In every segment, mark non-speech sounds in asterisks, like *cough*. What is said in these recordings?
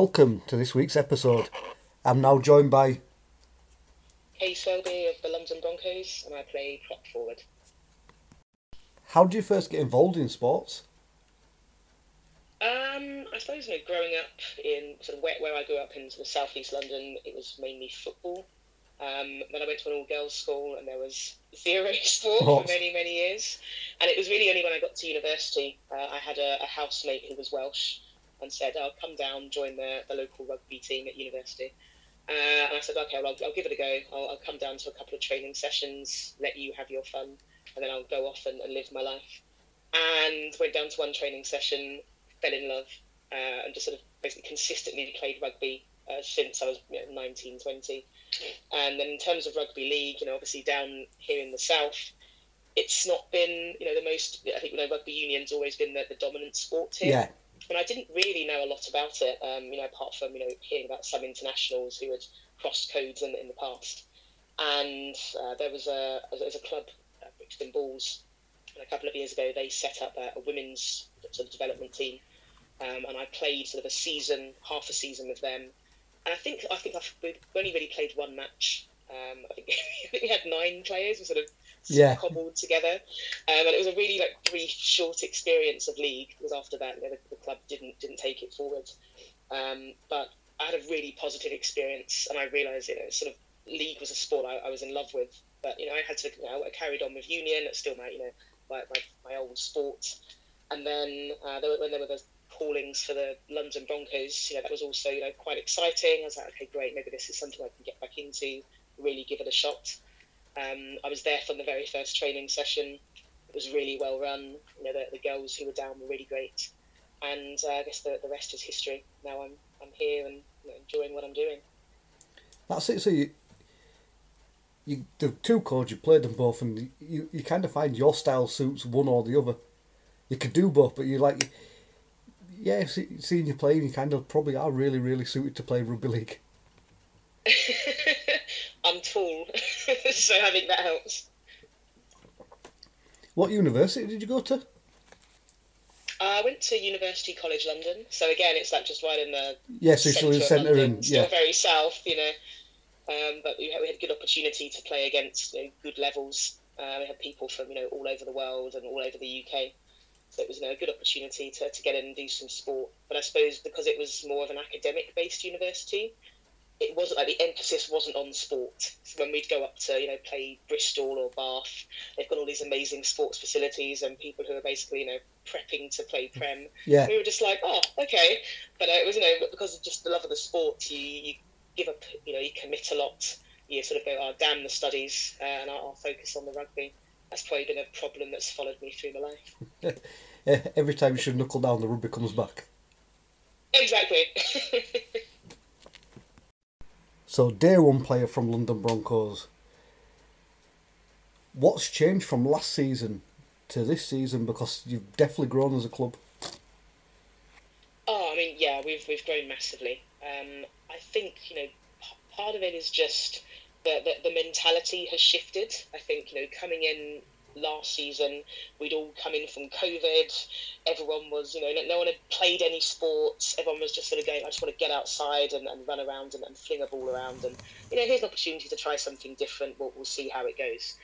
Welcome to this week's episode. I'm now joined by Kaye Selby of the London Broncos, and I play prop forward. How did you first get involved in sports? Um, I suppose you know, growing up in sort of where, where I grew up in sort of southeast London, it was mainly football. Um, then I went to an all-girls school, and there was zero *laughs* sport for many, many years. And it was really only when I got to university, uh, I had a, a housemate who was Welsh, and said, "I'll come down, join the, the local rugby team at university." Uh, and I said, "Okay, well, I'll, I'll give it a go. I'll, I'll come down to a couple of training sessions, let you have your fun, and then I'll go off and, and live my life." And went down to one training session, fell in love, uh, and just sort of basically consistently played rugby uh, since I was you know, 19, 20. And then in terms of rugby league, you know, obviously down here in the south, it's not been, you know, the most. I think you know, rugby union's always been the, the dominant sport here. And I didn't really know a lot about it, um, you know, apart from you know hearing about some internationals who had crossed codes in, in the past. And uh, there was a there was a club, uh, Brixton Bulls, and a couple of years ago they set up a, a women's sort of development team, um, and I played sort of a season, half a season with them. And I think I think I've, we've only really played one match. Um, I think I *laughs* think we had nine players, we sort of Yeah. cobbled together, um, and it was a really like brief, short experience of league. Because after that, you know, the, the club didn't didn't take it forward. Um, but I had a really positive experience, and I realised you know sort of league was a sport I, I was in love with. But you know, I had to you know, I carried on with union. It's still my you know my, my, my old sport. And then uh, there were, when there were the callings for the London Broncos, you know that was also you know quite exciting. I was like, okay, great, maybe this is something I can get back into, really give it a shot. Um, I was there from the very first training session. It was really well run. You know, the, the girls who were down were really great, and uh, I guess the, the rest is history. Now I'm I'm here and you know, enjoying what I'm doing. that's it. So you, you the two codes you played them both, and you you kind of find your style suits one or the other. You could do both, but you like, yeah, seeing you playing, you kind of probably are really really suited to play rugby league. *laughs* I'm tall, *laughs* so I think that helps. What university did you go to? Uh, I went to University College London, so again, it's like just right in the Yes, yeah, so of centre London, and still yeah, very south, you know. Um, but we had, we had good opportunity to play against you know, good levels. Uh, we had people from you know all over the world and all over the UK, so it was you know, a good opportunity to, to get in and do some sport. But I suppose because it was more of an academic based university, it wasn't like the emphasis wasn't on sport. So when we'd go up to you know play Bristol or Bath, they've got all these amazing sports facilities and people who are basically you know prepping to play prem yeah. we were just like, oh, okay. But uh, it was, you know, because of just the love of the sport, you, you give up, you know, you commit a lot. You sort of go, oh, damn the studies, uh, and I'll, I'll focus on the rugby. That's probably been a problem that's followed me through my life. *laughs* Every time you should knuckle down, the rugby comes back. Exactly. *laughs* So, day one player from London Broncos. What's changed from last season to this season? Because you've definitely grown as a club. oh, I mean, yeah, we've we've grown massively. Um, I think you know, part of it is just the the mentality has shifted. I think you know, coming in last season, we'd all come in from COVID. Everyone was, you know, no, one had played any sports. Everyone was just sort of going, I just want to get outside and, and run around and, and fling a ball around. And, you know, here's an opportunity to try something different. We'll, we'll see how it goes.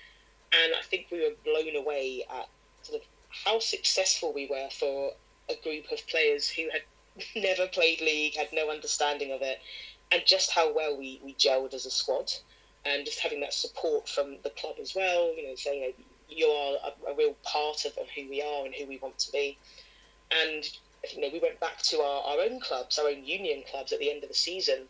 And I think we were blown away at sort of how successful we were for a group of players who had *laughs* never played league, had no understanding of it, and just how well we, we gelled as a squad. And just having that support from the club as well, you know, saying, you are a, a real part of, of who we are and who we want to be. And you know, we went back to our, our own clubs, our own union clubs at the end of the season,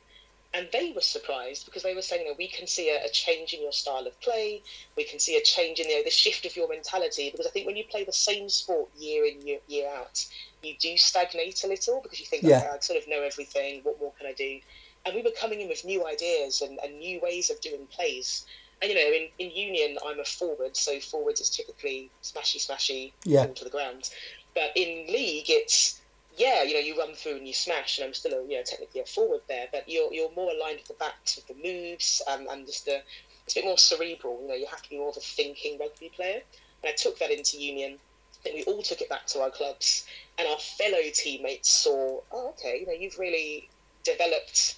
and they were surprised because they were saying, you know, we can see a, a change in your style of play, we can see a change in you know, the shift of your mentality. Because I think when you play the same sport year in year, year out, you do stagnate a little because you think, Yeah. okay, I sort of know everything. What more can I do? And we were coming in with new ideas and, and new ways of doing plays. And you know, in, in union, I'm a forward, so forwards is typically smashy, smashy, Yeah. to the ground. But in league, it's yeah, you know, you run through and you smash, and I'm still, a, you know, technically a forward there, but you're you're more aligned with the backs, with the moves, and, and just the it's a bit more cerebral. You know, you have to be more of a thinking rugby player. And I took that into union, then we all took it back to our clubs, and our fellow teammates saw, oh, okay, you know, you've really developed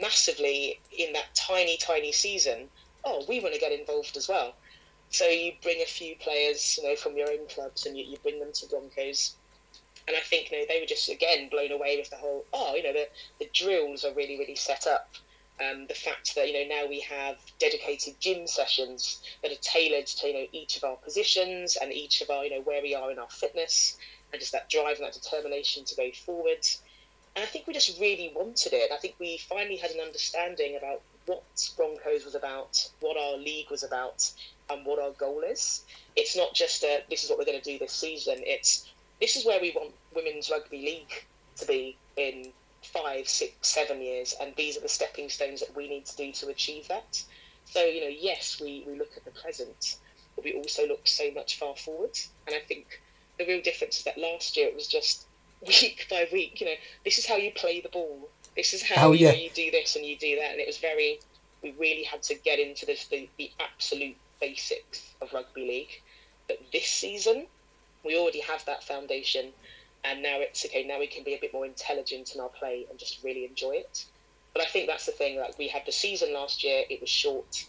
massively in that tiny, tiny season. Oh, we want to get involved as well. So you bring a few players, you know, from your own clubs, and you, you bring them to Broncos. And I think, you know, they were just again blown away with the whole. Oh, you know, the the drills are really, really set up. Um, the fact that you know now we have dedicated gym sessions that are tailored to you know each of our positions and each of our you know where we are in our fitness and just that drive and that determination to go forward. And I think we just really wanted it. I think we finally had an understanding about what Broncos was about, what our league was about, and what our goal is. It's not just a this is what we're going to do this season. It's this is where we want women's rugby league to be in five, six, seven years, and these are the stepping stones that we need to do to achieve that. So, you know, yes, we, we look at the present, but we also look so much far forward. And I think the real difference is that last year it was just *laughs* week by week, you know, this is how you play the ball. This is how Oh, you, yeah. you do this and you do that. And it was very, we really had to get into this, the, the absolute basics of rugby league. But this season, we already have that foundation. And now it's okay now we can be a bit more intelligent in our play and just really enjoy it. But i think that's the thing like we had the season last year. It was short.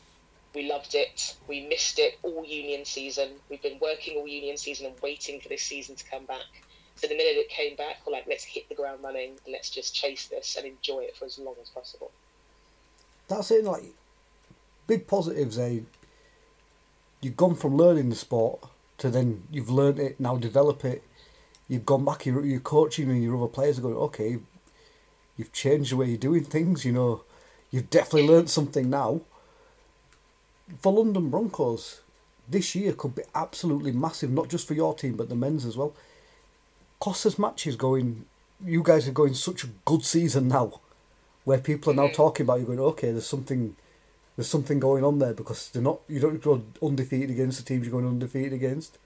We loved it. We missed it all union season. We've been working all union season and waiting for this season to come back so the minute it came back we're like let's hit the ground running let's just chase this and enjoy it for as long as possible That's it. Like big positives. Eh? You've gone from learning the sport to then you've learned it. Now develop it. You've gone back. Your your coaching and your other players are going. Okay, you've changed the way you're doing things. You know, you've definitely learned something now. For London Broncos, this year could be absolutely massive. Not just for your team, but the men's as well. Costa's match is going. You guys are going such a good season now, where people are now Mhm. talking about you going. Okay, there's something there's something going on there because they're not you don't go undefeated against the teams you're going undefeated against.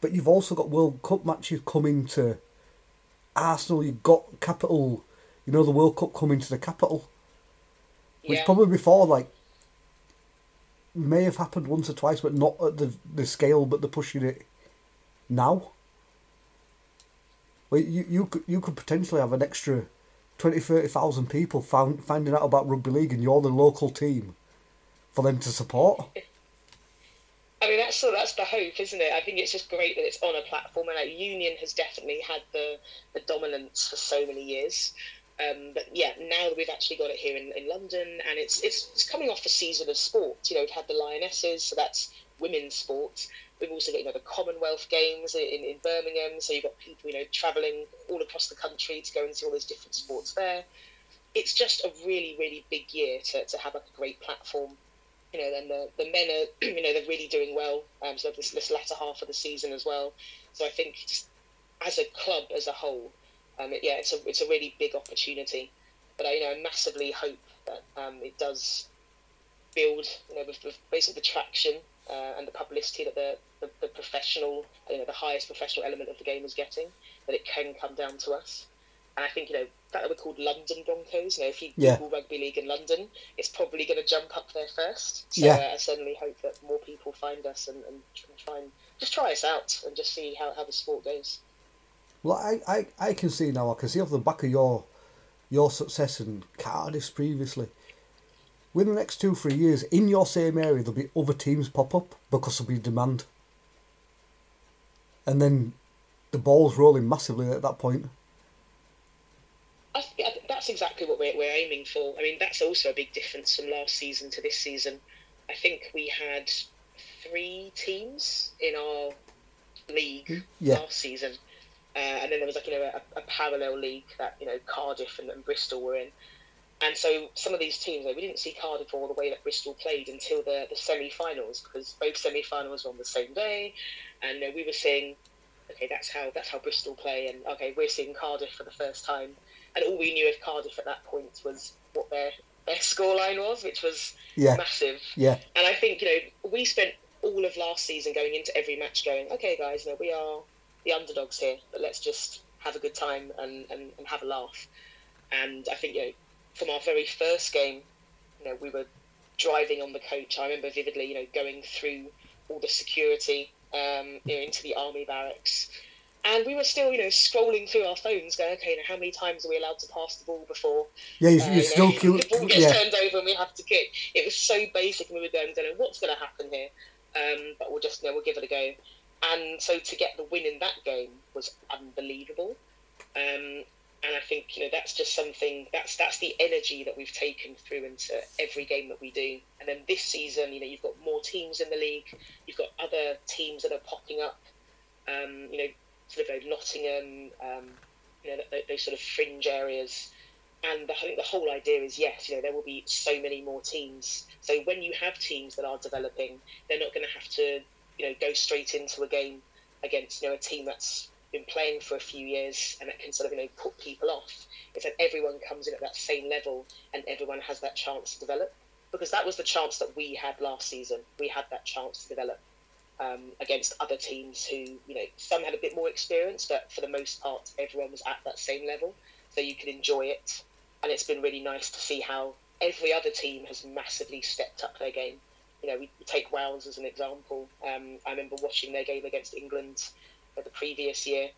But you've also got World Cup matches coming to Arsenal, you've got capital you know, the World Cup coming to the capital. Which yeah probably before like may have happened once or twice but not at the the scale but they're pushing it now. Well, you, you could you could potentially have an extra 20, 30,000 people found, finding out about rugby league and you're the local team for them to support. I mean, that's that's the hope, isn't it? I think it's just great that it's on a platform, and like Union has definitely had the, the dominance for so many years. Um, but yeah, now that we've actually got it here in, in London, and it's, it's it's coming off a season of sport. You know, we've had the Lionesses, so that's women's sport. We've also got you know the Commonwealth Games in, in Birmingham, so you've got people you know travelling all across the country to go and see all those different sports there. It's just a really really big year to, to have like a great platform you know, then the, the men are, *clears throat* you know, they're really doing well. Um, so this, this latter half of the season as well. So I think just as a club as a whole, um, it, yeah, it's a it's a really big opportunity. But I, you know, I massively hope that um, it does build, you know, with, with basically the traction uh, and the publicity that the, the, the professional, you know, the highest professional element of the game is getting, that it can come down to us. And I think, you know, that we're called London Broncos, you know, if you Yeah. Google rugby league in London, it's probably going to jump up there first. So Yeah. uh, I certainly hope that more people find us and, and try and just try us out and just see how, how the sport goes. Well, I, I, I can see now, I can see off the back of your your success in Cardiff previously. Within the next two, three years, in your same area, there'll be other teams pop up because there'll be demand. And then the ball's rolling massively at that point. I that's exactly what we're, we're aiming for. I mean, that's also a big difference from last season to this season. I think we had three teams in our league Yeah. last season, uh, and then there was like you know a, a parallel league that you know Cardiff and, and Bristol were in. And so some of these teams, like, we didn't see Cardiff all the way that Bristol played until the, the semi-finals because both semi-finals were on the same day, and we were seeing, okay, that's how that's how Bristol play, and okay, we're seeing Cardiff for the first time, and all we knew of Cardiff at that point was what their their scoreline was, which was Yeah, massive. yeah, And I think, you know, we spent all of last season going into every match going, okay, guys, you know, we are the underdogs here, but let's just have a good time and, and, and have a laugh. And I think, you know, from our very first game, you know, we were driving on the coach. I remember vividly, you know, going through all the security um, you know, into the army barracks. And we were still, you know, scrolling through our phones, going, okay, now how many times are we allowed to pass the ball before? Yeah, you, uh, you still know, cute. the ball gets Yeah, turned over and we have to kick. It was so basic, and we were going, don't know what's going to happen here, um, but we'll just, you know, we'll give it a go. And so to get the win in that game was unbelievable. Um, and I think you know that's just something that's that's the energy that we've taken through into every game that we do. And then this season, you know, you've got more teams in the league. You've got other teams that are popping up. Um, you know, sort of like Nottingham, um, you know, those, those sort of fringe areas. And the, I think the whole idea is yes, you know, there will be so many more teams. So when you have teams that are developing, they're not going to have to, you know, go straight into a game against you know a team that's been playing for a few years and it can sort of you know put people off. It's that everyone comes in at that same level and everyone has that chance to develop because that was the chance that we had last season. We had that chance to develop um, against other teams who you know some had a bit more experience, but for the most part everyone was at that same level, so you could enjoy it. And it's been really nice to see how every other team has massively stepped up their game. You know, we take Wales as an example. Um, I remember watching their game against England the previous year,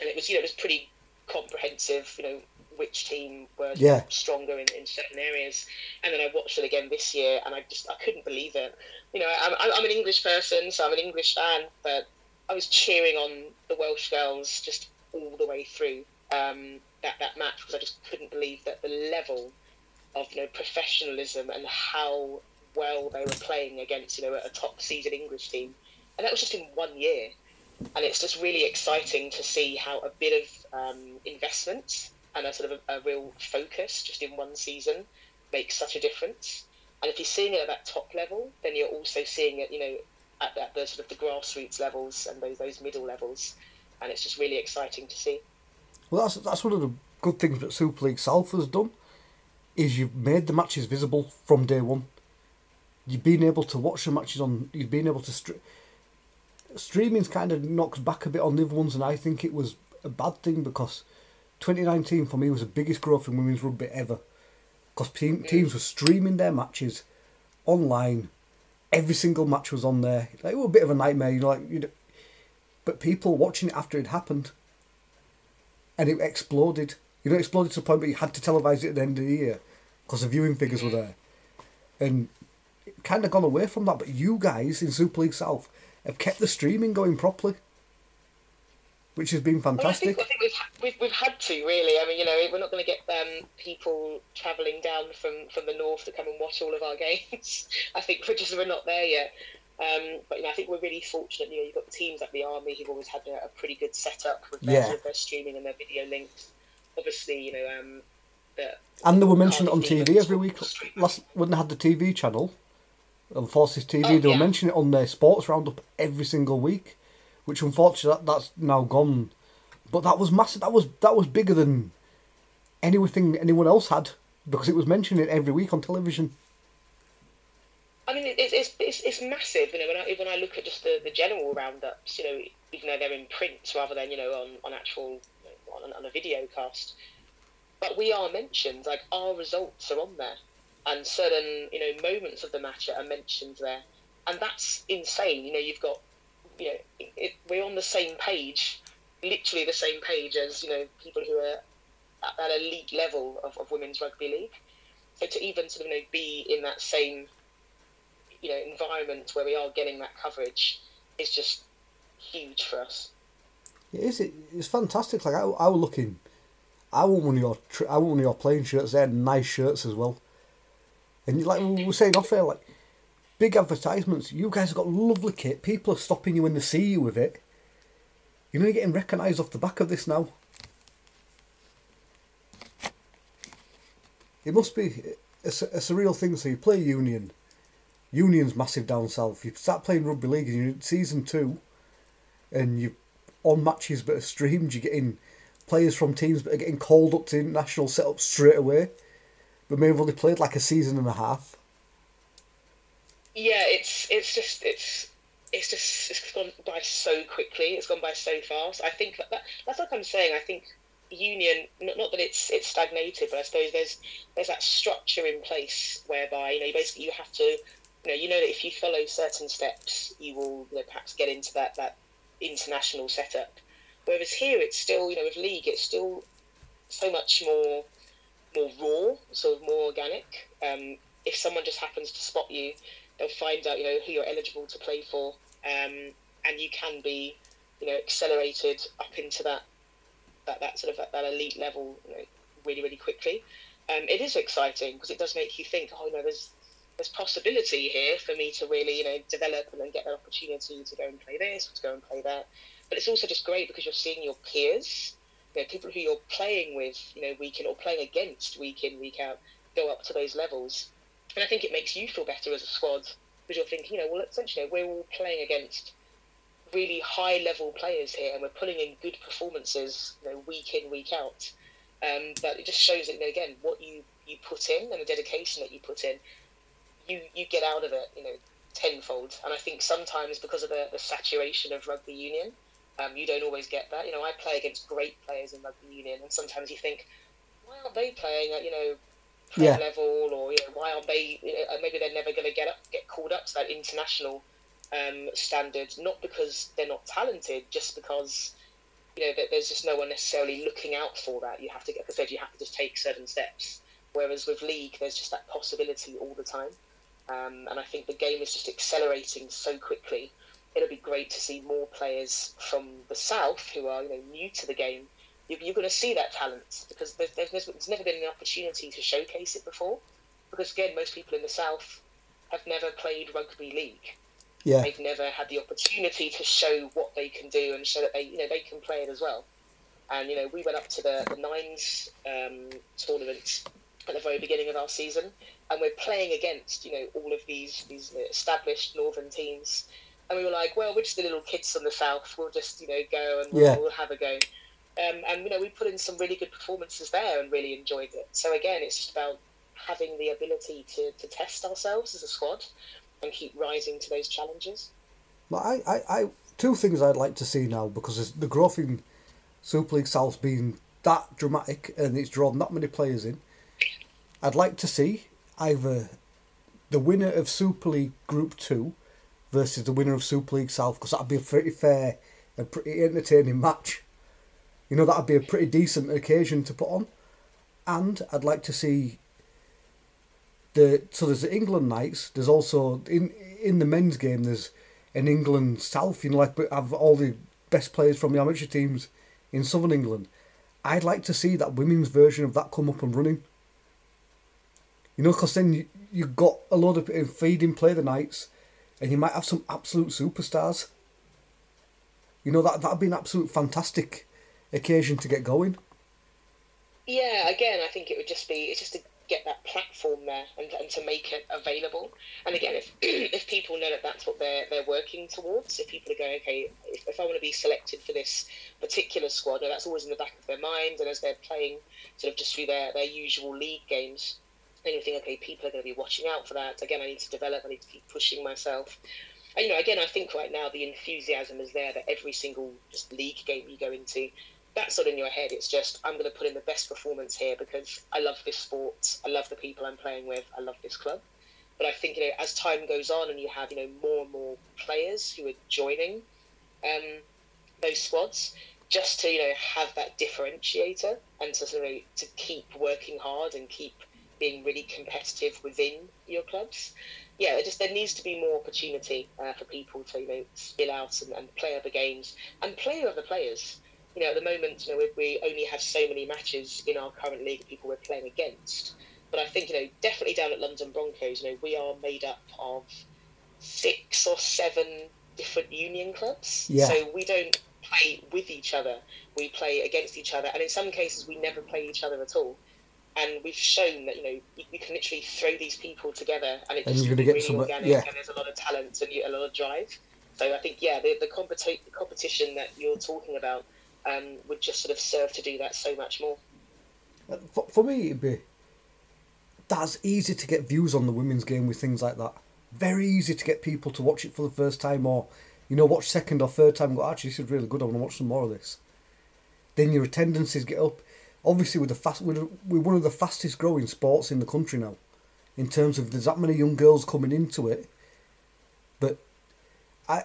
and it was you know it was pretty comprehensive. You know which team were Yeah. stronger in, in certain areas, and then I watched it again this year, and I just I couldn't believe it. You know, I'm I'm an English person, so I'm an English fan, but I was cheering on the Welsh girls just all the way through um, that that match because I just couldn't believe that the level of you know professionalism and how well they were playing against you know a top seeded English team, and that was just in one year and it's just really exciting to see how a bit of um, investment and a sort of a, a, real focus just in one season makes such a difference. And if you're seeing it at that top level, then you're also seeing it, you know, at, at the sort of the grassroots levels and those those middle levels, and it's just really exciting to see. Well, that's that's one of the good things that Super League South has done, is you've made the matches visible from day one. You've been able to watch the matches on. You've been able to. Stri- streaming's kind of knocked back a bit on the other ones, and I think it was a bad thing because 2019 for me was the biggest growth in women's rugby ever. Because team, teams were streaming their matches online. Every single match was on there. Like, it was a bit of a nightmare, you know, like you. But people watching it after it happened, and it exploded. You know, it exploded to the point where you had to televise it at the end of the year because the viewing figures were there, and it kind of gone away from that. But you guys in Super League South have kept the streaming going properly, which has been Well, I fantastic. think, I think we've, we've we've had to really. I mean, you know, we're not going to get um, people travelling down from, from the north to come and watch all of our *laughs* games. I think we're just we're not there yet. Um, but you know, I think we're really fortunate. You know, you've got teams like the army who've always had a, a pretty good setup with their, Yeah. with their streaming and their video links. Obviously, you know, um, the, And they were mentioned on TV every week. Last when they had the TV channel, on Forces TV, Oh, they'll yeah. mentioning it on their sports roundup every single week, which unfortunately that, that's now gone. But that was massive. That was that was bigger than anything anyone else had because it was mentioned it every week on television. I mean, it's, it's, it's, it's massive. You know, when I, when I look at just the, the general roundups, you know, even though they're in print rather than, you know, on, on actual, you know, on, on a video cast. But we are mentioned, like, our results are on there. And certain, you know, moments of the match are mentioned there. And that's insane. You know, you've got, you know, it, we're on the same page, literally the same page as, you know, people who are at that elite level of, of women's rugby league. So to even sort of, you know, be in that same you know environment where we are getting that coverage is just huge for us. It is. It, it's fantastic. Like I, I was looking, I want one of your I want one of your playing shirts. They're nice shirts as well. And like we were saying off air, like big advertisements. You guys have got lovely kit. People are stopping you when they see you with it. You know, you're getting recognised off the back of this now. It must be a, a real thing. So you play Union. Union's massive down south. You start playing rugby league in season two, and you on matches but are streamed. You're getting players from teams that are getting called up to international setups straight away, but may have only played like a season and a half. Yeah, it's it's just it's it's just it's gone by so quickly. It's gone by so fast. I think that, that that's like I'm saying. I think union not, not that it's it's stagnated, but I suppose there's there's that structure in place whereby you know basically you have to you know, you know that if you follow certain steps, you will you know, perhaps get into that that international setup. Whereas here, it's still you know with league, it's still so much more more raw, sort of more organic. Um, if someone just happens to spot you, they'll find out you know who you're eligible to play for, um, and you can be you know accelerated up into that that, that sort of that, that elite level you know, really really quickly. Um, it is exciting because it does make you think, oh no, there's there's possibility here for me to really you know develop and then get that opportunity to go and play this to go and play that. But it's also just great because you're seeing your peers, you know, people who you're playing with, you know, week in or playing against week in week out, go up to those levels, and I think it makes you feel better as a squad because you're thinking, you know, well, essentially we're all playing against really high level players here, and we're pulling in good performances, you know, week in week out. Um, but it just shows that you know, again what you you put in and the dedication that you put in, you you get out of it, you know, tenfold. And I think sometimes because of the, the saturation of rugby union, um, you don't always get that. You know, I play against great players in rugby union, and sometimes you think, why aren't they playing at you know pro Yeah. level, or you know, why aren't they? You know, maybe they're never going to get up, get called up to that international um, standard. Not because they're not talented, just because you know there's just no one necessarily looking out for that. You have to get, like I said, you have to just take certain steps. Whereas with league, there's just that possibility all the time. Um, and I think the game is just accelerating so quickly. It'll be great to see more players from the south who are you know new to the game. You- You're going to see that talent because there's, there's, there's never been an opportunity to showcase it before. Because again, most people in the south have never played rugby league. Yeah, They've never had the opportunity to show what they can do and show that they you know they can play it as well. And you know we went up to the, the nines um, tournament at the very beginning of our season, and we're playing against you know all of these these established northern teams, and we were like, well, we're just the little kids from the south. We'll just you know go and we'll, Yeah. we'll have a go. Um, and you know we put in some really good performances there and really enjoyed it. So again, it's just about having the ability to, to test ourselves as a squad and keep rising to those challenges. but I, I, I, two things I'd like to see now because the growth in Super League South's been that dramatic and it's drawn that many players in. I'd like to see either the winner of Super League Group Two versus the winner of Super League South because that'd be a pretty fair and pretty entertaining match. You know, that'd be a pretty decent occasion to put on. And I'd like to see the so there's the England Knights. There's also in in the men's game. There's an England South. You know, like have all the best players from the amateur teams in Southern England. I'd like to see that women's version of that come up and running. You know, because then you you got a lot of feeding play the Knights, and you might have some absolute superstars. You know that that'd be an absolute fantastic occasion to get going. Yeah, again, I think it would just be it's just to get that platform there and, and to make it available. And again, if *clears throat* if people know that that's what they're they're working towards, if people are going, okay, if, if I want to be selected for this particular squad, and that's always in the back of their mind, and as they're playing sort of just through their their usual league games, think, okay, people are going to be watching out for that. Again, I need to develop. I need to keep pushing myself. And you know, again, I think right now the enthusiasm is there that every single just league game you go into, that's not in your head. It's just I'm going to put in the best performance here because I love this sport. I love the people I'm playing with. I love this club. But I think you know, as time goes on and you have you know more and more players who are joining um, those squads, just to you know have that differentiator and to sort of to keep working hard and keep being really competitive within your clubs. Yeah, it just there needs to be more opportunity uh, for people to you know spill out and, and play other games and play other players. You know, at the moment, you know, we, we only have so many matches in our current league of people we're playing against. But I think you know, definitely down at London Broncos, you know, we are made up of six or seven different union clubs. Yeah. So we don't play with each other. We play against each other, and in some cases, we never play each other at all. And we've shown that you know you, you can literally throw these people together, and it And just you're will be gonna get really some- organic, yeah. and there's a lot of talent and you- a lot of drive. So I think yeah, the the, competi- the competition that you're talking about um, would just sort of serve to do that so much more. For, for me, it'd be that's easy to get views on the women's game with things like that. Very easy to get people to watch it for the first time, or you know, watch second or third time. And go, actually, this is really good. I want to watch some more of this. Then your attendances get up. Obviously, with the fast, we're, we're one of the fastest growing sports in the country now. in terms of there's that many young girls coming into it. But I,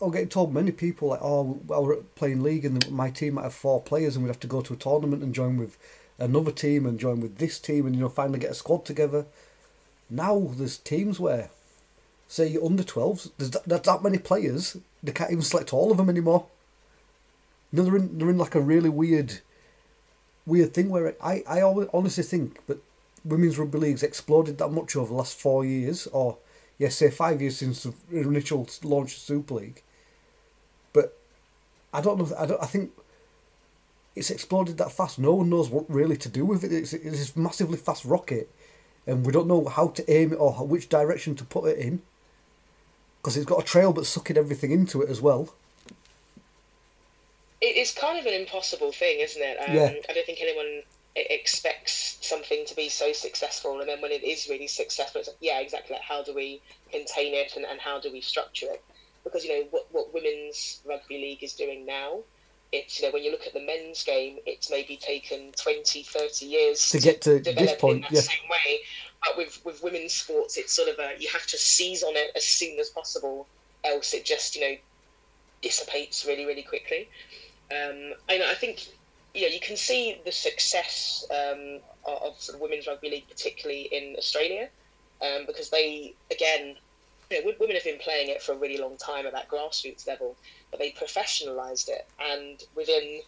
I'll get told many people like, oh, well, we're playing league and my team might have four players and we'd have to go to a tournament and join with another team and join with this team and you know finally get a squad together. Now there's teams where, say, under 12s, there's that, there's that many players they can't even select all of them anymore. You know, they're in they're in like a really weird, weird thing where I I always, honestly think that women's rugby league's exploded that much over the last four years, or yes, say five years since the initial launch of Super League. But I don't know. I don't. I think it's exploded that fast. No one knows what really to do with it. It's, it's this massively fast rocket, and we don't know how to aim it or which direction to put it in. Because it's got a trail but sucking everything into it as well. It's kind of an impossible thing, isn't it? Um, yeah. I don't think anyone expects something to be so successful, and then when it is really successful, it's like, yeah, exactly. Like how do we contain it, and, and how do we structure it? Because you know what what women's rugby league is doing now it's you know when you look at the men's game it's maybe taken 20 30 years to get to, to this point in yeah. same way but with with women's sports it's sort of a you have to seize on it as soon as possible else it just you know dissipates really really quickly um, and I think you know you can see the success um, of, sort of women's rugby league particularly in Australia um, because they again you know, women have been playing it for a really long time at that grassroots level but they professionalized it. And within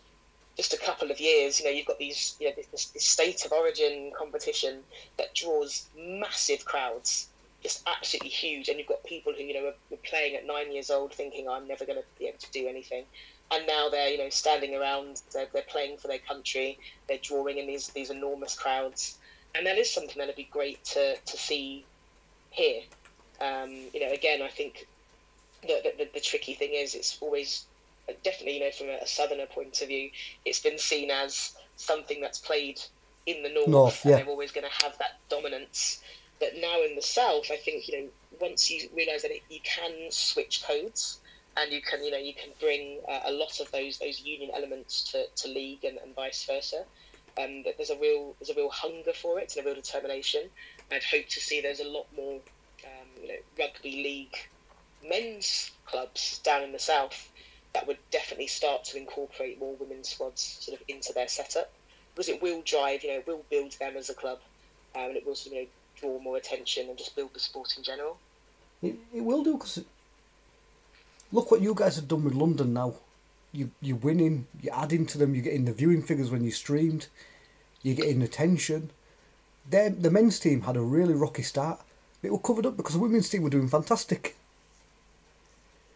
just a couple of years, you know, you've got these, you know, this, this state of origin competition that draws massive crowds, just absolutely huge. And you've got people who, you know, were, playing at nine years old thinking, I'm never going to be able to do anything. And now they're, you know, standing around, they're, they're playing for their country, they're drawing in these, these enormous crowds. And that is something that would be great to, to see here. Um, you know, again, I think the, the, the, tricky thing is it's always definitely you know from a, southerner point of view it's been seen as something that's played in the north, north yeah. and they're always going to have that dominance but now in the south i think you know once you realize that it, you can switch codes and you can you know you can bring uh, a lot of those those union elements to, to league and, and vice versa. Um, there's a real there's a real hunger for it and a real determination. I'd hope to see there's a lot more um, you know rugby league men's clubs down in the south that would definitely start to incorporate more women's squads sort of into their setup. Because it will drive, you know, it will build them as a club, um, and it will you know draw more attention and just build the sport in general. It, it will do because look what you guys have done with London now. You you're winning, you're adding to them, you're getting the viewing figures when you streamed, you're getting attention. Then the men's team had a really rocky start. It was covered up because the women's team were doing fantastic.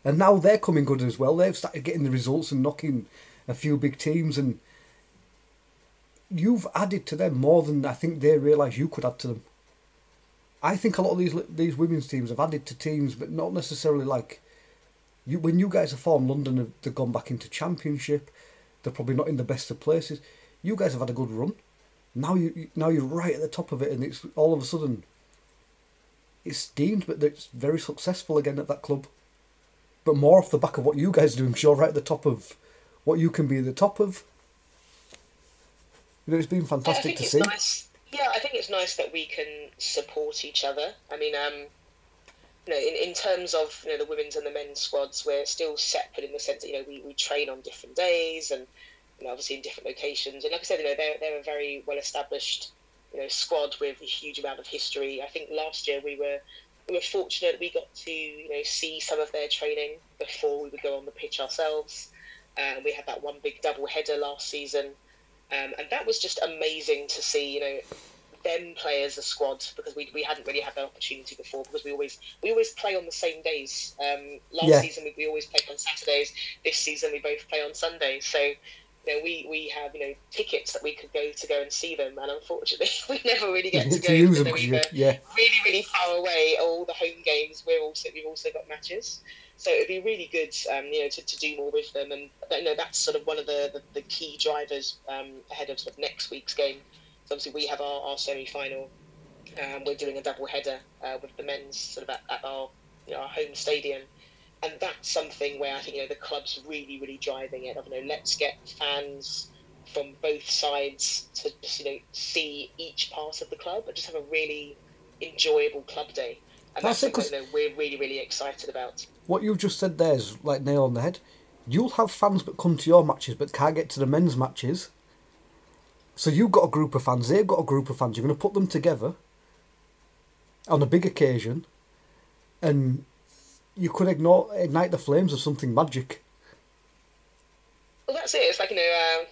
And now they're coming good as well. They've started getting the results and knocking a few big teams, and you've added to them more than I think they realise you could add to them. I think a lot of these these women's teams have added to teams, but not necessarily like you. When you guys have formed London, they've gone back into Championship. They're probably not in the best of places. You guys have had a good run. Now you now you're right at the top of it, and it's all of a sudden it's deemed, but it's very successful again at that club but more off the back of what you guys do. I'm sure right at the top of what you can be at the top of. You know, it's been fantastic to see. Nice. Yeah, I think it's nice that we can support each other. I mean, um, you know, in, in terms of you know the women's and the men's squads, we're still separate in the sense that you know we, we train on different days and you know, obviously in different locations. And like I said, you know, they're they're a very well established you know squad with a huge amount of history. I think last year we were we were fortunate we got to you know see some of their training before we would go on the pitch ourselves. Um, we had that one big double header last season, um, and that was just amazing to see. You know, them play as a squad because we, we hadn't really had that opportunity before because we always we always play on the same days. Um, last yeah. season we, we always played on Saturdays. This season we both play on Sundays. So you know, we, we have you know tickets that we could go to go and see them, and unfortunately, *laughs* we never really get to, to go. Use them either yeah. really really far away. All the home games, we're also we've also got matches, so it'd be really good, um, you know, to, to do more with them, and you know that's sort of one of the the, the key drivers um, ahead of, sort of next week's game. So obviously, we have our, our semi final. Um, we're doing a double header uh, with the men's sort of at, at our you know, our home stadium and that's something where I think you know the club's really, really driving it. Of you know, let's get fans from both sides to just, you know see each part of the club and just have a really enjoyable club day. And That's that's, it, 'cause- something that we're really, really excited about. What you've just said there is like nail on the head. You'll have fans that come to your matches but can't get to the men's matches. So you've got a group of fans, they've got a group of fans. You're going to put them together on a big occasion, and you could ignore, ignite the flames of something magic. Well, that's it. It's like you know, uh,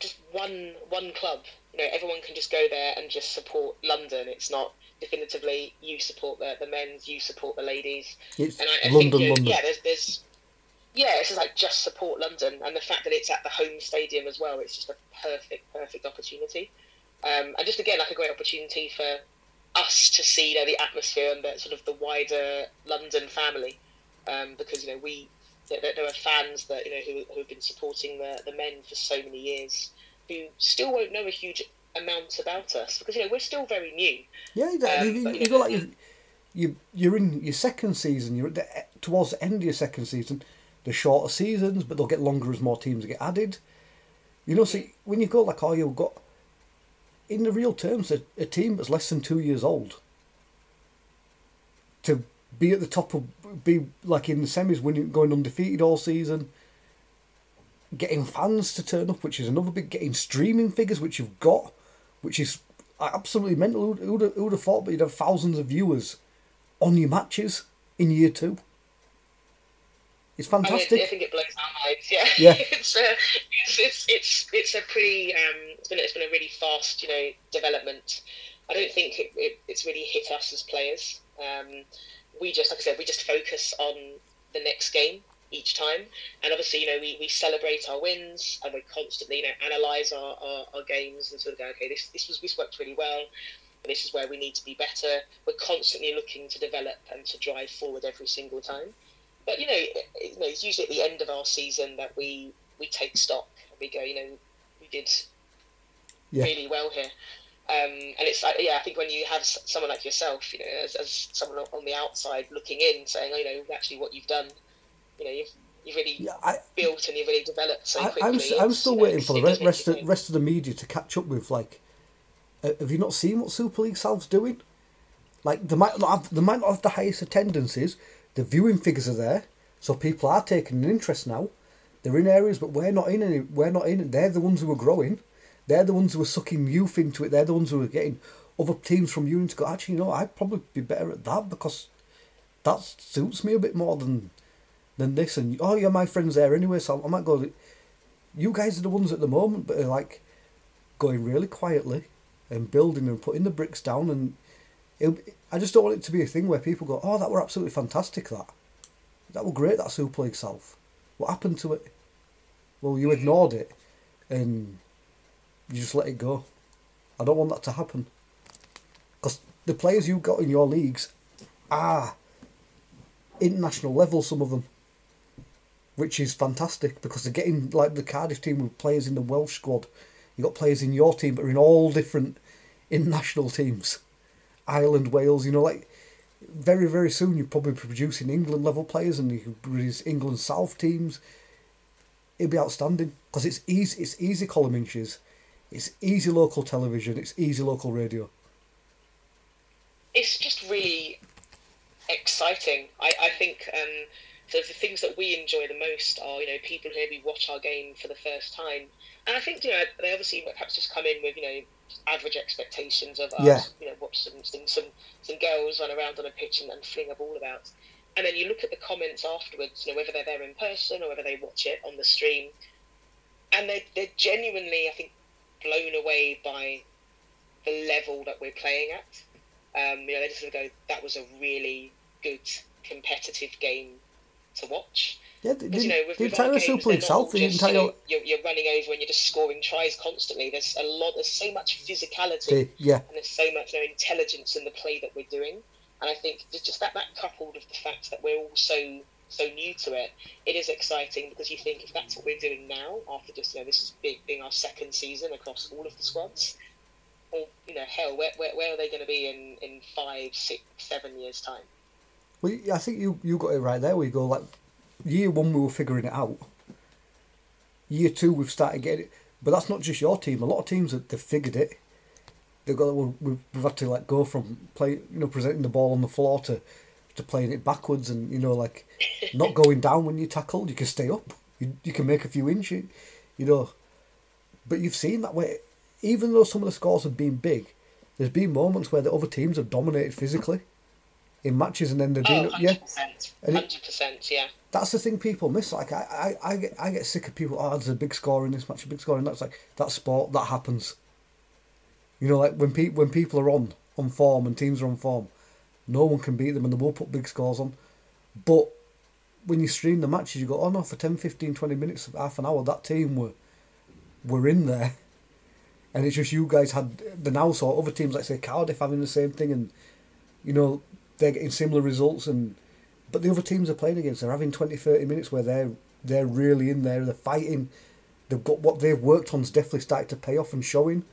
just one one club. You know, everyone can just go there and just support London. It's not definitively you support the the men's, you support the ladies. It's And I, I London, think, you know, London. yeah, there's, there's, yeah, it's just like just support London, and the fact that it's at the home stadium as well, it's just a perfect, perfect opportunity, um, and just again like a great opportunity for us to see you know the atmosphere and the sort of the wider London family, um, because you know we there, there- are fans that you know who who have been supporting the the men for so many years who still won't know a huge amount about us because you know we're still very new. Yeah, Um, you, but, you, you know, like you, you you're in your second season. You're at the, towards the end of your second season. The shorter seasons, but they'll get longer as more teams get added. You know, see when you go like, oh, you've got in the real terms a, a team that's less than two years old to be at the top of be like in the semis, winning, going undefeated all season. Getting fans to turn up, which is another big. Getting streaming figures, which you've got, which is absolutely mental. Have- who'd have thought that you'd have thousands of viewers on your matches in year two? It's I, fantastic. I think it blows our minds. *laughs* Yeah, Yeah. *laughs* it's, uh, it's it's it's it's a pretty um, it's been it's been a really fast you know development. I don't think it, it, it's really hit us as players. Um, we just like I said, we just focus on the next game each time, and obviously you know we, we celebrate our wins and we constantly you know analyze our, our, our games and sort of go okay this this was this worked really well. This is where we need to be better. We're constantly looking to develop and to drive forward every single time but you know, it, you know, it's usually at the end of our season that we we take stock and we go, you know, we did Yeah. really well here. Um, and it's like, yeah, I think when you have someone like yourself, you know, as, as someone on the outside looking in, saying, oh, you know, actually what you've done, you know, you've you've really Yeah, I, built and you've really developed so I, quickly. I'm, I'm still you know, waiting for the it re- does make rest of, rest of the media to catch up with. Like, uh, have you not seen what Super League South's doing? Like, they might not have, they might not have the highest attendances. The viewing figures are there, so people are taking an interest now. They're in areas, but we're not in any. We're not in. They're the ones who are growing. They're the ones who are sucking youth into it. They're the ones who are getting other teams from union to go. Actually, you know, I'd probably be better at that because that suits me a bit more than than this. And oh, yeah, my friends there anyway, so I might go. You guys are the ones at the moment, but they're like going really quietly and building and putting the bricks down. And it'll, I just don't want it to be a thing where people go, "Oh, that were absolutely fantastic. That that were great. That Super League South. What happened to it? Well, you ignored it, and you just let it go. I don't want that to happen. Because the players you got in your leagues are international level, some of them, which is fantastic because they're getting like the Cardiff team with players in the Welsh squad. You got players in your team, but are in all different international teams, Ireland, Wales. You know, like very very soon you're probably be producing England level players, and you can produce England South teams. It'd be outstanding because it's easy. It's easy column inches. It's easy local television. It's easy local radio. it's just really exciting. I, I think um, so the things that we enjoy the most are you know people who maybe watch our game for the first time, and I think you know they obviously perhaps just come in with you know average expectations of us, Yeah. you know watch some some some, some girls run around on a pitch and, and fling a ball about, and then you look at the comments afterwards, you know whether they're there in person or whether they watch it on the stream, and they're they're genuinely I think blown away by the level that we're playing at. Um, you know, they just sort of go, that was a really good competitive game to watch. Yeah, the, you know, with, the with entire games, Super League South, the entire you're, you're running over and you're just scoring tries constantly. There's a lot, there's so much physicality the, yeah, and there's so much you know, intelligence in the play that we're doing. And I think just just that, that coupled with the fact that we're all so so new to it, it is exciting because you think if that's what we're doing now, after just you know this is big, being our second season across all of the squads, or you know hell, where, where, where are they going to be in in five, six, seven years time? Well, I think you you got it right there. We go like, year one we were figuring it out. Year two we've started getting it, but that's not just your team. A lot of teams that they've figured it, they've got we've, we've had to like go from play you know presenting the ball on the floor to to playing it backwards and you know like not *laughs* going down when you tackle you can stay up. You, you can make a few inches you know. But you've seen that way even though some of the scores have been big there's been moments where the other teams have dominated physically in matches and then they've been oh, 100%, yeah and 100% yeah that's the thing people miss like I, I, I get I get sick of people oh there's a big score in this match a big score and that's like that's sport that happens you know, like when pe- when people are on on form and teams are on form, no one can beat them and they will put big scores on. But when you stream the matches, you go, oh no, for 10, 15, 20 minutes, half an hour, that team were were in there. And it's just you guys had the now sort other teams like say Cardiff having the same thing and you know, they're getting similar results and but the other teams are playing against, they're having 20, 30 minutes where they're they're really in there, they're fighting, they've got what they've worked on's definitely started to pay off and showing.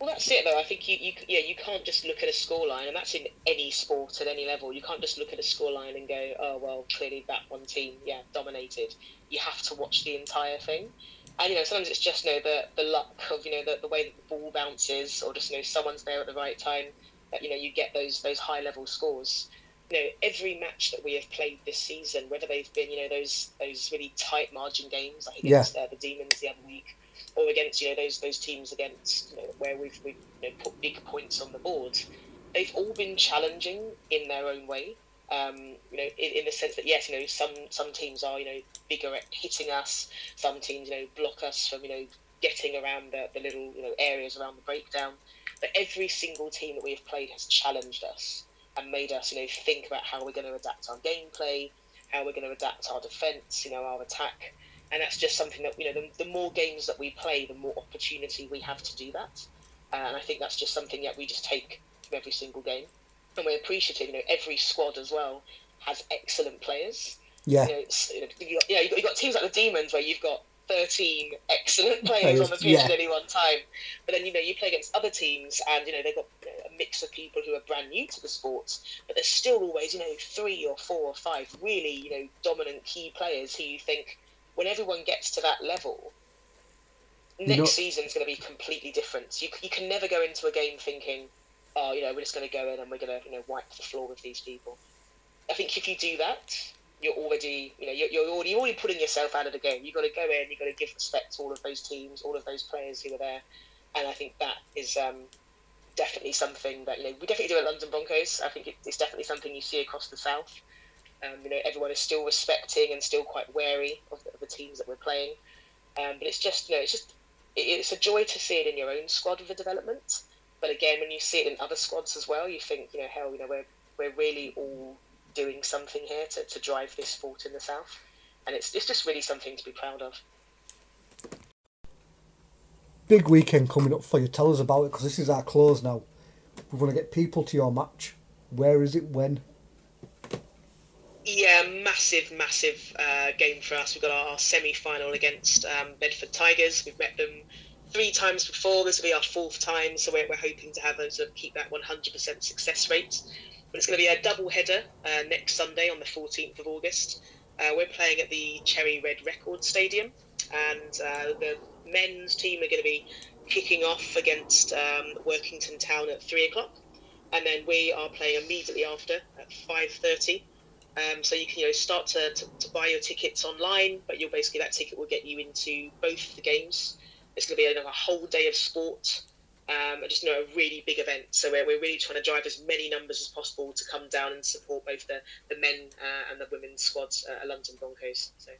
Well, that's it, though. I think you, you yeah you can't just look at a scoreline, and that's in any sport at any level. You can't just look at a scoreline and go, oh well, clearly that one team, yeah, dominated. You have to watch the entire thing, and you know sometimes it's just you know the the luck of you know the, the way that the ball bounces, or just you know someone's there at the right time. That you know you get those those high level scores. You know every match that we have played this season, whether they've been you know those those really tight margin games like against yeah. uh, the Demons the other week or against you know those those teams against you know, where we've, we've you know, put big points on the board, they've all been challenging in their own way. Um, you know, in, in the sense that yes, you know, some some teams are you know bigger at hitting us. Some teams you know block us from you know getting around the, the little you know areas around the breakdown. But every single team that we have played has challenged us and made us you know think about how we're going to adapt our gameplay, how we're going to adapt our defence, you know, our attack. And that's just something that you know the, the more games that we play the more opportunity we have to do that. Uh, and i think that's just something that we just take from every single game. And we're appreciative you know every squad as well has excellent players. Yeah. You know, you know, you know you've, got, teams like the demons where you've got 13 excellent *laughs* players on the pitch yeah. at any one time but then you know you play against other teams and you know they've got a mix of people who are brand new to the sport but there's still always you know three or four or five really you know dominant key players who you think when everyone gets to that level, next not... season is going to be completely different. You, you can never go into a game thinking, oh, you know, we're just going to go in and we're going to, you know, wipe the floor with these people. I think if you do that, you're already, you know, you're, you're already, you're already putting yourself out of the game. You've got to go in, you've got to give respect to all of those teams, all of those players who are there. And I think that is um, definitely something that, you know, we definitely do at London Broncos. I think it, it's definitely something you see across the South. Um, you know, everyone is still respecting and still quite wary of the, of the teams that we're playing. Um, but it's just, you know, it's just, it, it's a joy to see it in your own squad of the development. But again, when you see it in other squads as well, you think, you know, hell, you know, we're we're really all doing something here to, to drive this sport in the south, and it's it's just really something to be proud of. Big weekend coming up for you. Tell us about it because this is our close now. We want to get people to your match. Where is it? When? Yeah, massive, massive uh, game for us. We've got our semi final against um, Bedford Tigers. We've met them three times before. This will be our fourth time, so we're, we're hoping to have those sort of keep that 100% success rate. But it's going to be a double header uh, next Sunday on the 14th of August. Uh, we're playing at the Cherry Red Record Stadium, and uh, the men's team are going to be kicking off against um, Workington Town at three o'clock, and then we are playing immediately after at 5:30 um, so you can you know start to, to, to, buy your tickets online, but you'll basically that ticket will get you into both the games. It's going to be a, a whole day of sport, um, just know a really big event. So we're, we're really trying to drive as many numbers as possible to come down and support both the, the men uh, and the women's squads at London Broncos. So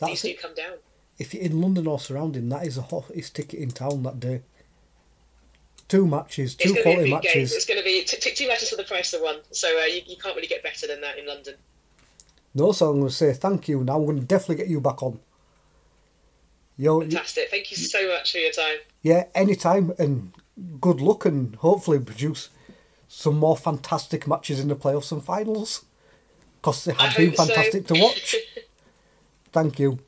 That's please do come down. If you're in London or surrounding, that is a hottest ticket in town that day two matches, two quality matches. Game. It's going to be t- t- two matches for the price of one. So uh, you, you can't really get better than that in London. No, so I'm going to say thank you. Now I'm going to definitely get you back on. Yo, Fantastic. Thank you so much for your time. Yeah, anytime. And good luck and hopefully produce some more fantastic matches in the playoffs and finals. Because they have I been fantastic so. to watch. *laughs* Thank you.